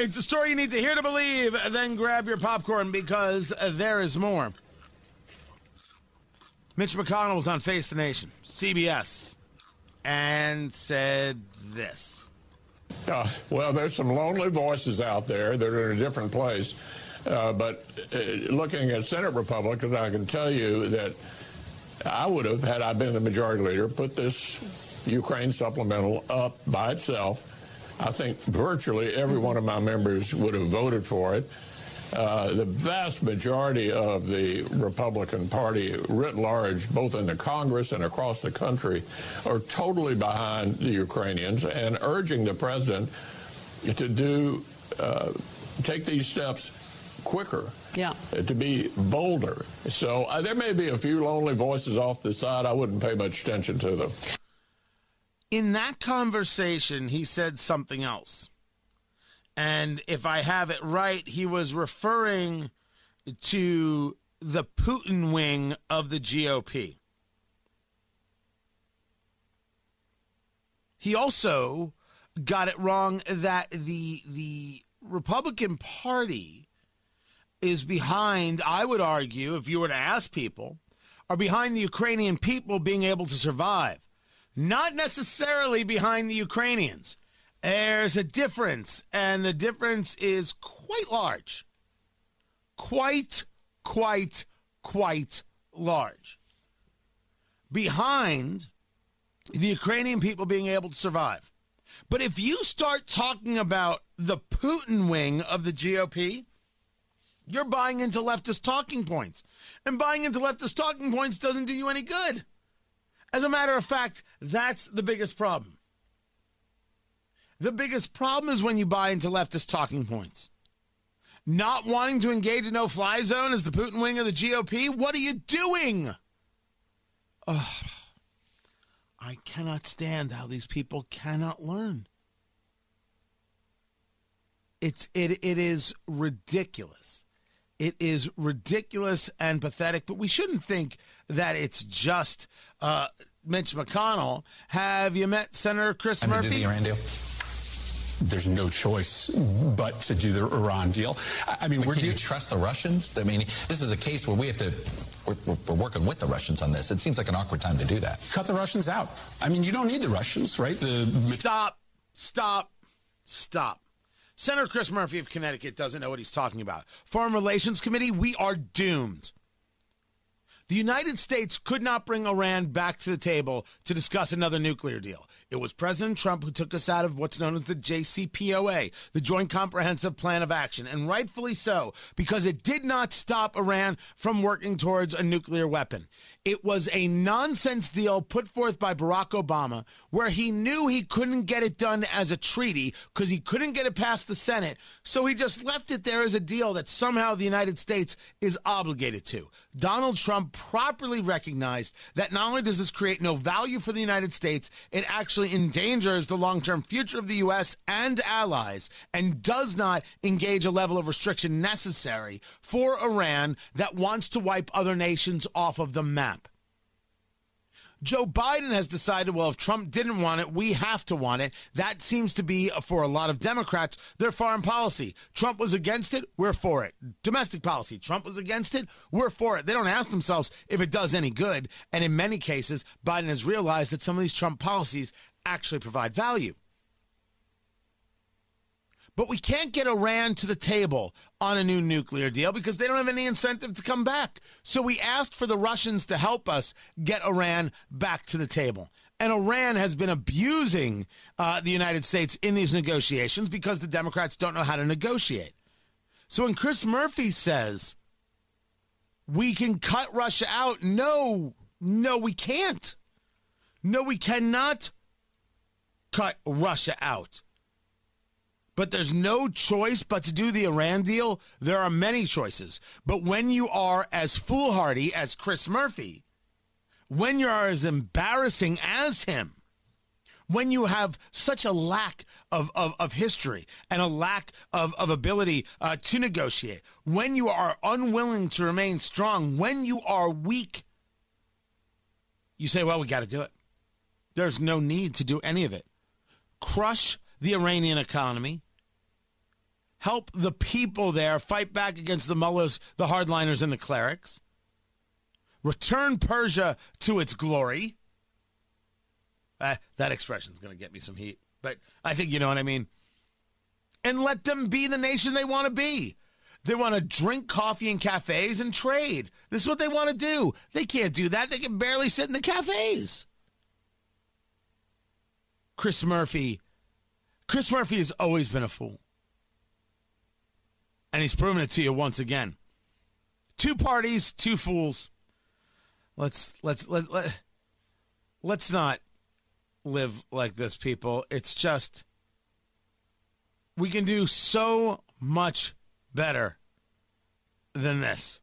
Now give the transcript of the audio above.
It's a story you need to hear to believe. Then grab your popcorn because there is more. Mitch McConnell was on Face the Nation, CBS, and said this. Uh, well, there's some lonely voices out there that are in a different place. Uh, but uh, looking at Senate Republicans, I can tell you that I would have, had I been the majority leader, put this Ukraine supplemental up by itself. I think virtually every one of my members would have voted for it. Uh, the vast majority of the Republican Party, writ large, both in the Congress and across the country, are totally behind the Ukrainians and urging the president to do uh, take these steps quicker. Yeah. Uh, to be bolder. So uh, there may be a few lonely voices off the side. I wouldn't pay much attention to them. In that conversation, he said something else. And if I have it right, he was referring to the Putin wing of the GOP. He also got it wrong that the the Republican Party is behind, I would argue, if you were to ask people, are behind the Ukrainian people being able to survive, not necessarily behind the Ukrainians. There's a difference, and the difference is quite large. Quite, quite, quite large. Behind the Ukrainian people being able to survive. But if you start talking about the Putin wing of the GOP, you're buying into leftist talking points. And buying into leftist talking points doesn't do you any good. As a matter of fact, that's the biggest problem. The biggest problem is when you buy into leftist talking points. Not wanting to engage a no fly zone as the Putin wing of the GOP? What are you doing? Ugh. I cannot stand how these people cannot learn. It's it it is ridiculous. It is ridiculous and pathetic, but we shouldn't think that it's just uh, Mitch McConnell. Have you met Senator Chris I'm Murphy? Do the There's no choice but to do the Iran deal. I I mean, But we're can you do- trust the Russians? I mean, this is a case where we have to. We're, we're, we're working with the Russians on this. It seems like an awkward time to do that. cut the Russians out. I mean, you don't need the Russians, right? The Stop, stop, stop. Senator Chris Murphy of Connecticut doesn't know what he's talking about. Foreign Relations Committee, we are doomed. The United States could not bring Iran back to the table to discuss another nuclear deal. It was President Trump who took us out of what's known as the JCPOA, the Joint Comprehensive Plan of Action, and rightfully so, because it did not stop Iran from working towards a nuclear weapon. It was a nonsense deal put forth by Barack Obama where he knew he couldn't get it done as a treaty because he couldn't get it past the Senate. So he just left it there as a deal that somehow the United States is obligated to. Donald Trump properly recognized that not only does this create no value for the United States, it actually endangers the long term future of the U.S. and allies and does not engage a level of restriction necessary for Iran that wants to wipe other nations off of the map. Joe Biden has decided, well, if Trump didn't want it, we have to want it. That seems to be, for a lot of Democrats, their foreign policy. Trump was against it, we're for it. Domestic policy, Trump was against it, we're for it. They don't ask themselves if it does any good. And in many cases, Biden has realized that some of these Trump policies actually provide value. But we can't get Iran to the table on a new nuclear deal because they don't have any incentive to come back. So we asked for the Russians to help us get Iran back to the table. And Iran has been abusing uh, the United States in these negotiations because the Democrats don't know how to negotiate. So when Chris Murphy says we can cut Russia out, no, no, we can't. No, we cannot cut Russia out but there's no choice but to do the Iran deal. There are many choices. But when you are as foolhardy as Chris Murphy, when you are as embarrassing as him, when you have such a lack of, of, of history and a lack of, of ability uh, to negotiate, when you are unwilling to remain strong, when you are weak, you say, well, we got to do it. There's no need to do any of it. Crush the Iranian economy help the people there fight back against the mullahs, the hardliners, and the clerics. Return Persia to its glory. Uh, that expression is going to get me some heat, but I think you know what I mean. And let them be the nation they want to be. They want to drink coffee in cafes and trade. This is what they want to do. They can't do that. They can barely sit in the cafes. Chris Murphy. Chris Murphy has always been a fool. And he's proven it to you once again. Two parties, two fools. Let's let's let, let let's not live like this, people. It's just we can do so much better than this.